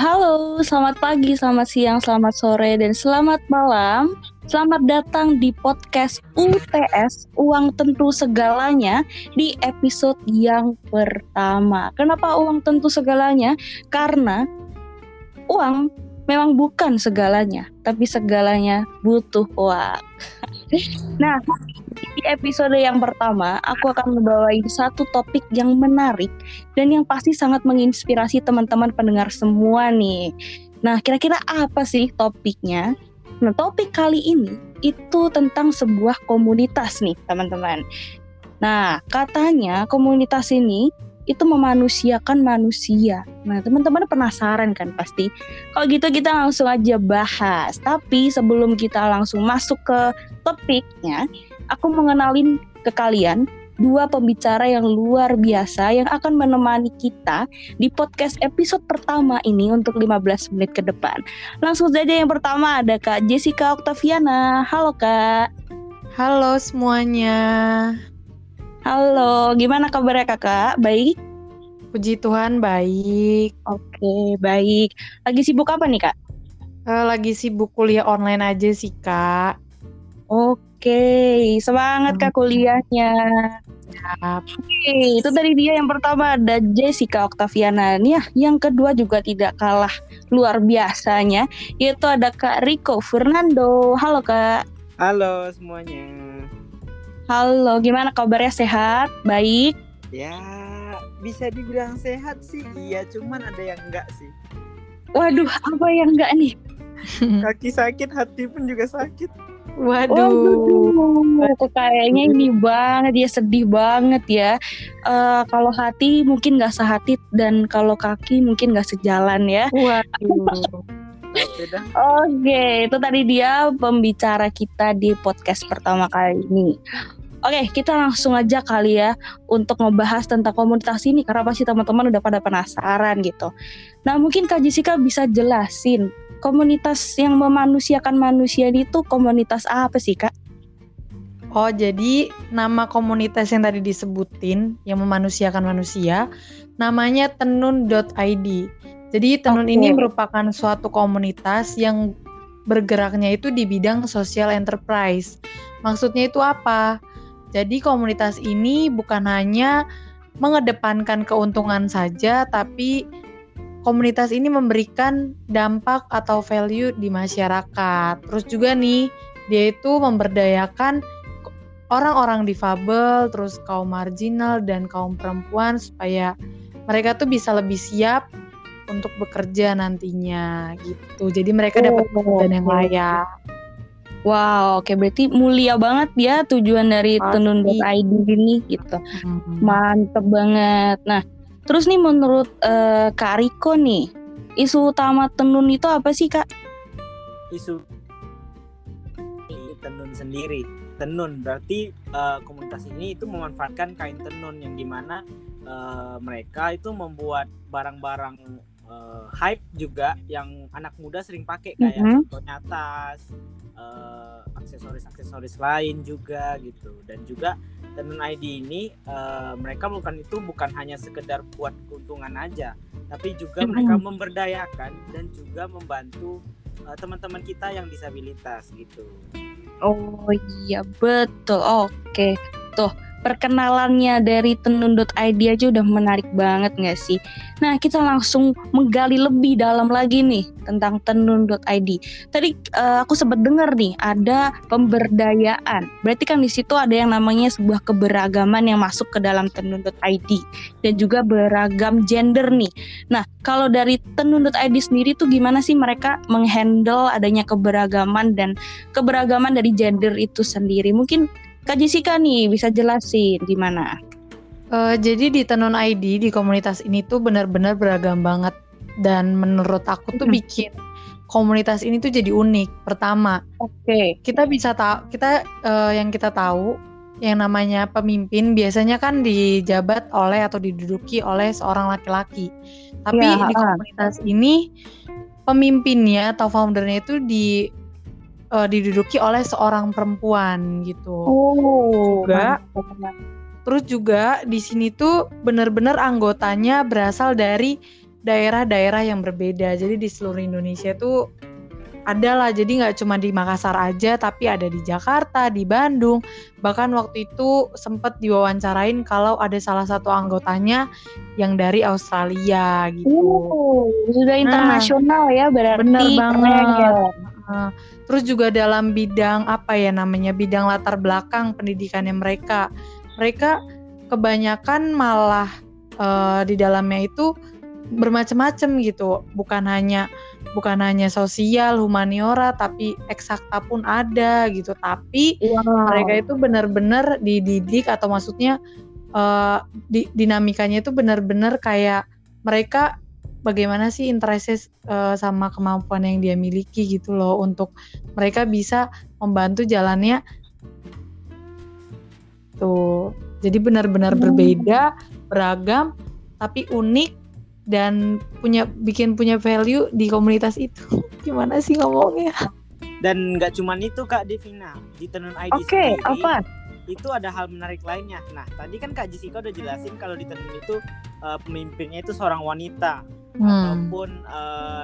Halo, selamat pagi, selamat siang, selamat sore, dan selamat malam. Selamat datang di podcast UTS Uang Tentu Segalanya di episode yang pertama. Kenapa uang tentu segalanya? Karena uang memang bukan segalanya, tapi segalanya butuh uang. nah, di episode yang pertama, aku akan membawain satu topik yang menarik dan yang pasti sangat menginspirasi teman-teman pendengar semua nih. Nah, kira-kira apa sih topiknya? Nah, topik kali ini itu tentang sebuah komunitas nih, teman-teman. Nah, katanya komunitas ini itu memanusiakan manusia. Nah, teman-teman penasaran kan pasti? Kalau gitu kita langsung aja bahas. Tapi sebelum kita langsung masuk ke topiknya, aku mengenalin ke kalian dua pembicara yang luar biasa yang akan menemani kita di podcast episode pertama ini untuk 15 menit ke depan. Langsung saja yang pertama ada Kak Jessica Octaviana. Halo Kak. Halo semuanya. Halo, gimana kabarnya Kakak? Baik? Puji Tuhan baik. Oke, baik. Lagi sibuk apa nih Kak? Uh, lagi sibuk kuliah online aja sih Kak. Oke, semangat kak kuliahnya. Oke, itu tadi dia yang pertama ada Jessica Octaviana. Nih ya, yang kedua juga tidak kalah luar biasanya, yaitu ada Kak Rico Fernando. Halo Kak. Halo semuanya. Halo, gimana kabarnya sehat? Baik? Ya, bisa dibilang sehat sih. Iya, cuman ada yang enggak sih. Waduh, apa yang enggak nih? Kaki sakit, hati pun juga sakit. Waduh, Waduh. kayaknya ini banget ya sedih banget ya. Uh, kalau hati mungkin nggak sehati dan kalau kaki mungkin nggak sejalan ya. Waduh. Oke, okay, itu tadi dia pembicara kita di podcast pertama kali ini. Oke, kita langsung aja kali ya untuk ngebahas tentang komunitas ini karena pasti teman-teman udah pada penasaran gitu. Nah, mungkin Kak Jessica bisa jelasin komunitas yang memanusiakan manusia itu komunitas apa sih kak? Oh jadi nama komunitas yang tadi disebutin yang memanusiakan manusia namanya tenun.id. Jadi tenun okay. ini merupakan suatu komunitas yang bergeraknya itu di bidang social enterprise. Maksudnya itu apa? Jadi komunitas ini bukan hanya mengedepankan keuntungan saja tapi komunitas ini memberikan dampak atau value di masyarakat. Terus juga nih, dia itu memberdayakan orang-orang difabel, terus kaum marginal dan kaum perempuan supaya mereka tuh bisa lebih siap untuk bekerja nantinya gitu. Jadi mereka dapat oh, pekerjaan yang layak. Wow, oke berarti mulia banget ya tujuan dari tenun.id ini gitu. Hmm. Mantep banget. Nah, Terus nih menurut uh, Kak Riko nih, isu utama tenun itu apa sih Kak? Isu tenun sendiri. Tenun berarti uh, komunitas ini itu memanfaatkan kain tenun yang di mana uh, mereka itu membuat barang-barang uh, hype juga yang anak muda sering pakai kayak mm -hmm. contohnya tas, uh, aksesoris-aksesoris lain juga gitu. Dan juga tenun ID ini uh, mereka bukan itu bukan hanya sekedar buat keuntungan aja tapi juga mereka memberdayakan dan juga membantu uh, teman-teman kita yang disabilitas gitu. Oh iya betul. Oke. Okay. tuh perkenalannya dari tenun.id aja udah menarik banget gak sih? Nah kita langsung menggali lebih dalam lagi nih tentang tenun.id. Tadi uh, aku sempat dengar nih ada pemberdayaan. Berarti kan di situ ada yang namanya sebuah keberagaman yang masuk ke dalam tenun.id dan juga beragam gender nih. Nah kalau dari tenun.id sendiri tuh gimana sih mereka menghandle adanya keberagaman dan keberagaman dari gender itu sendiri? Mungkin Kak Jessica nih bisa jelasin gimana? Uh, jadi di Tenun ID di komunitas ini tuh benar-benar beragam banget dan menurut aku tuh hmm. bikin komunitas ini tuh jadi unik. Pertama, oke, okay. kita bisa tahu kita uh, yang kita tahu yang namanya pemimpin biasanya kan dijabat oleh atau diduduki oleh seorang laki-laki. Tapi ya, di komunitas ini pemimpinnya atau foundernya itu di uh, diduduki oleh seorang perempuan gitu. Oh, juga. Terus juga di sini tuh benar-benar anggotanya berasal dari daerah-daerah yang berbeda. Jadi di seluruh Indonesia tuh ada lah. Jadi nggak cuma di Makassar aja, tapi ada di Jakarta, di Bandung. Bahkan waktu itu sempat diwawancarain kalau ada salah satu anggotanya yang dari Australia gitu. Oh, sudah Nah, internasional ya berarti. Bener keren banget. ya. Nah, terus juga dalam bidang apa ya namanya bidang latar belakang pendidikannya mereka, mereka kebanyakan malah eh, di dalamnya itu bermacam-macam gitu, bukan hanya bukan hanya sosial, humaniora, tapi eksakta pun ada gitu. Tapi Wow. mereka itu benar-benar dididik atau maksudnya eh, di, dinamikanya itu benar-benar kayak mereka bagaimana sih interest sama kemampuan yang dia miliki gitu loh untuk mereka bisa membantu jalannya tuh jadi benar-benar Hmm. berbeda beragam tapi unik dan punya bikin punya value di komunitas itu gimana sih ngomongnya Dan nggak cuman itu Kak Devina di Tenun ID Oke, sendiri apa? itu ada hal menarik lainnya. Nah tadi kan Kak Jessica udah jelasin kalau di Tenun itu eh, pemimpinnya itu seorang wanita Hmm. ataupun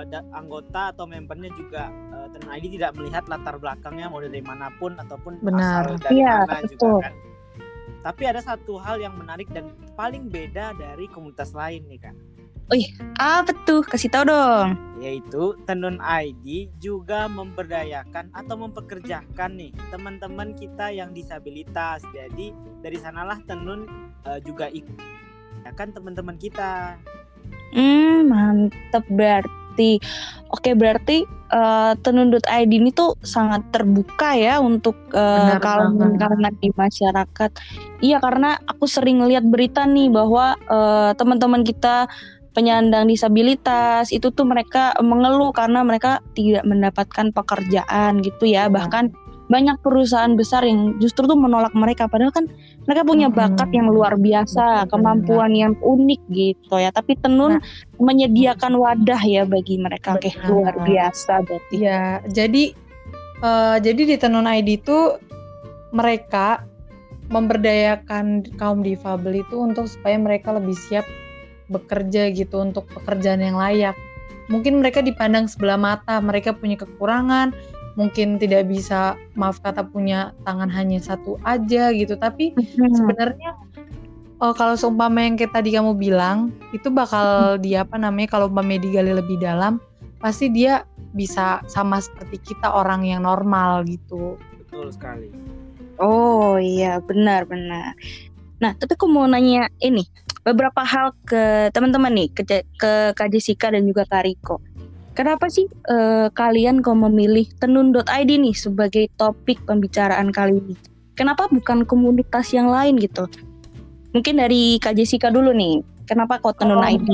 da- anggota atau membernya juga eh, Tenun ID tidak melihat latar belakangnya mau dari mana pun ataupun Benar. asal dari Iya, mana betul. juga kan. Tapi ada satu hal yang menarik dan paling beda dari komunitas lain nih Kak. Apa tuh? Kasih tahu dong. yaitu Tenun ID juga memberdayakan atau mempekerjakan nih teman-teman kita yang disabilitas. Jadi dari sanalah Tenun eh, juga ikut kan teman-teman kita. Hmm, mantep berarti. Oke, berarti eh, tenun.id ini tuh sangat terbuka ya untuk Benar kalangan kalangan di masyarakat. Iya, karena aku sering lihat berita nih bahwa eh, teman-teman kita penyandang disabilitas itu tuh mereka mengeluh karena mereka tidak mendapatkan pekerjaan gitu ya. Bahkan banyak perusahaan besar yang justru tuh menolak mereka padahal kan mereka punya bakat yang luar biasa, Betul, kemampuan yang unik gitu ya. Tapi tenun menyediakan wadah ya bagi mereka. Oke, Benar. luar biasa berarti. Iya, jadi eh, jadi di Tenun ID itu mereka memberdayakan kaum difabel itu untuk supaya mereka lebih siap bekerja gitu untuk pekerjaan yang layak. Mungkin mereka dipandang sebelah mata, mereka punya kekurangan, mungkin tidak bisa maaf kata punya tangan hanya satu aja gitu, tapi Hmm. sebenarnya oh, kalau seumpama yang kayak tadi kamu bilang itu bakal dia apa namanya kalau umpamanya digali lebih dalam pasti dia bisa sama seperti kita orang yang normal gitu. Betul sekali. Oh iya, benar-benar. Nah, tapi aku mau nanya ini beberapa hal ke teman-teman nih, ke, ke Kak Jessica dan juga Kak Riko. Kenapa sih eh, kalian kok memilih tenun.id nih sebagai topik pembicaraan kali ini? Kenapa bukan komunitas yang lain gitu? Mungkin dari Kak Jessica dulu nih. Kenapa kok tenun Oh. ID?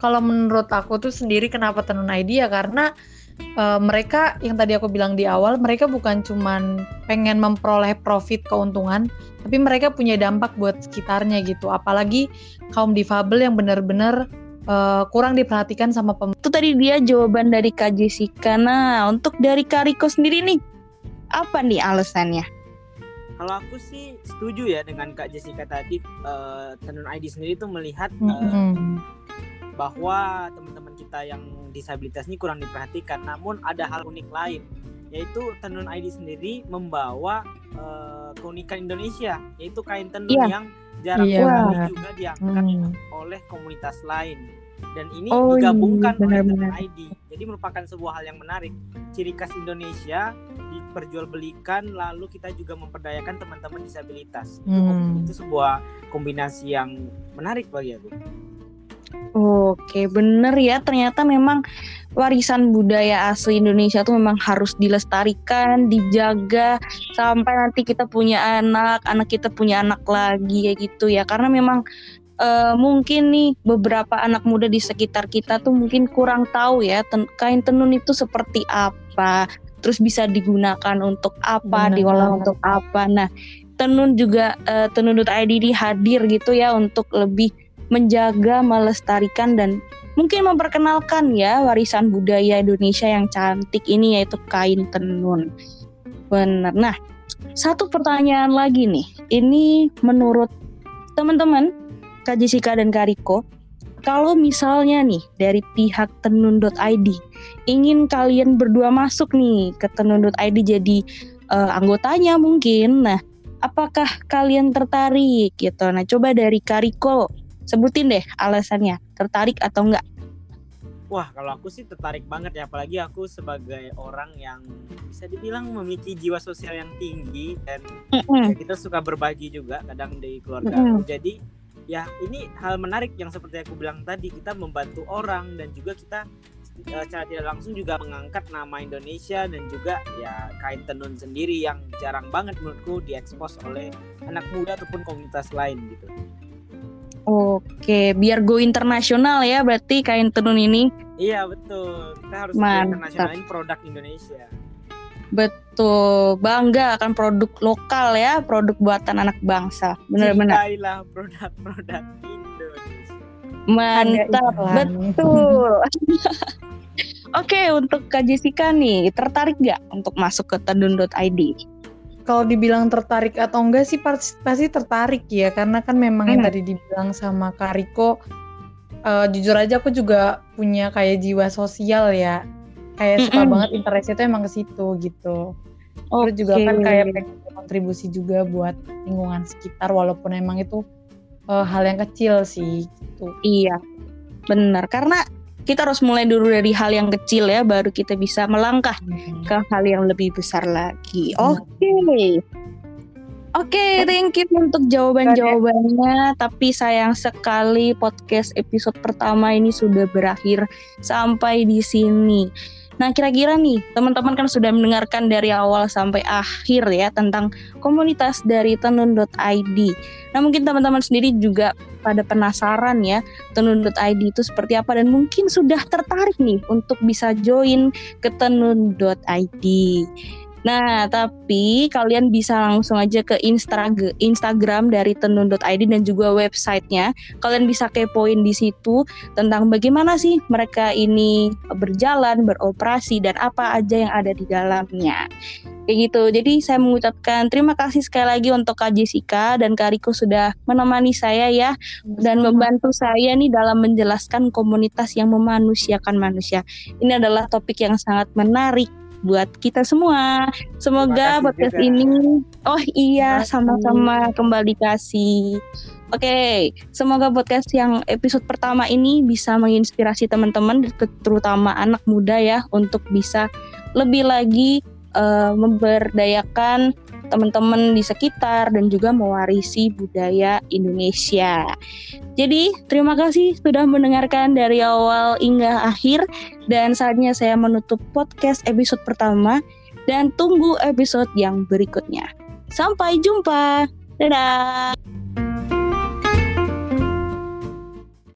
Kalau menurut aku tuh sendiri kenapa Tenun ID ya karena eh, mereka yang tadi aku bilang di awal mereka bukan cuman pengen memperoleh profit keuntungan tapi mereka punya dampak buat sekitarnya gitu apalagi kaum difabel yang benar-benar eh, kurang diperhatikan sama pemerintah Itu tadi dia jawaban dari Kak Jessica. Nah, untuk dari Kak Riko sendiri nih, apa nih alasannya? Kalau aku sih setuju ya dengan Kak Jessica tadi eh, Tenun ID sendiri itu melihat eh, bahwa teman-teman kita yang disabilitas ini kurang diperhatikan. Namun ada hal unik lain, yaitu Tenun ID sendiri membawa eh, keunikan Indonesia, yaitu kain tenun Iya. yang jarang Iya, sekali benar. juga diangkat Hmm. oleh komunitas lain. Dan ini Oh, iya, digabungkan oleh benar-benar. Tenun ID. Jadi merupakan sebuah hal yang menarik. Ciri khas Indonesia diperjualbelikan lalu kita juga memperdayakan teman-teman disabilitas. Itu, Hmm. itu sebuah kombinasi yang menarik bagi aku. Oke, bener ya. Ternyata memang warisan budaya asli Indonesia tuh memang harus dilestarikan, dijaga sampai nanti kita punya anak, anak kita punya anak lagi ya gitu ya. Karena memang eh, mungkin nih beberapa anak muda di sekitar kita tuh mungkin kurang tahu ya ten- kain tenun itu seperti apa, terus bisa digunakan untuk apa, Bener diolah untuk apa. Nah, tenun juga eh, tenun.id hadir gitu ya untuk lebih menjaga, melestarikan dan mungkin memperkenalkan ya warisan budaya Indonesia yang cantik ini yaitu kain tenun. Benar. Nah, satu pertanyaan lagi nih. Ini menurut teman-teman Kak Jessica dan Kak Riko, kalau misalnya nih dari pihak tenun.id ingin kalian berdua masuk nih ke tenun.id jadi uh, anggotanya mungkin. Nah, apakah kalian tertarik gitu? Nah, coba dari Kariko sebutin deh alasannya, tertarik atau enggak? Wah, kalau aku sih tertarik banget ya, apalagi aku sebagai orang yang bisa dibilang memiliki jiwa sosial yang tinggi dan mm -hmm. ya kita suka berbagi juga kadang di keluarga. Mm -hmm. Jadi ya ini hal menarik yang seperti aku bilang tadi kita membantu orang dan juga kita uh, secara tidak langsung juga mengangkat nama Indonesia dan juga ya kain tenun sendiri yang jarang banget menurutku diekspos oleh anak muda ataupun komunitas lain gitu. Oke, biar go internasional ya berarti kain tenun ini. Iya betul, kita harus internasionalin produk Indonesia. Betul, bangga akan produk lokal ya, produk buatan anak bangsa. Benar-benar. Cintailah produk-produk Indonesia. Mantap, betul. Oke, untuk Kak Jessica nih, tertarik nggak untuk masuk ke tenun.id? Kalau dibilang tertarik atau enggak sih pasti tertarik ya. Karena kan memang hmm. yang tadi dibilang sama Kariko uh, jujur aja aku juga punya kayak jiwa sosial ya. Kayak suka mm banget interest itu emang ke situ gitu. Okay. terus juga kan kayak pengen kontribusi juga buat lingkungan sekitar walaupun emang itu uh, hal yang kecil sih gitu. Iya benar karena kita harus mulai dulu dari hal yang kecil ya baru kita bisa melangkah hmm. ke hal yang lebih besar lagi. Oke. Okay. Oke, okay, thank you untuk jawaban-jawabannya. Tapi sayang sekali podcast episode pertama ini sudah berakhir sampai di sini. Nah, kira-kira nih, teman-teman kan sudah mendengarkan dari awal sampai akhir ya tentang komunitas dari tenun.id. Nah, mungkin teman-teman sendiri juga pada penasaran ya tenun.id itu seperti apa dan mungkin sudah tertarik nih untuk bisa join ke tenun.id. Nah, tapi kalian bisa langsung aja ke Instagram dari tenun.id dan juga websitenya. Kalian bisa kepoin di situ tentang bagaimana sih mereka ini berjalan, beroperasi, dan apa aja yang ada di dalamnya. Kayak gitu. Jadi saya mengucapkan terima kasih sekali lagi untuk Kak Jessica dan Kak Riko sudah menemani saya ya dan membantu saya nih dalam menjelaskan komunitas yang memanusiakan manusia. Ini adalah topik yang sangat menarik buat kita semua. Semoga podcast juga. ini oh iya sama-sama kembali kasih. Oke, okay, semoga podcast yang episode pertama ini bisa menginspirasi teman-teman terutama anak muda ya untuk bisa lebih lagi uh, memberdayakan teman-teman di sekitar dan juga mewarisi budaya Indonesia. Jadi, terima kasih sudah mendengarkan dari awal hingga akhir dan saatnya saya menutup podcast episode pertama dan tunggu episode yang berikutnya. Sampai jumpa. Dadah.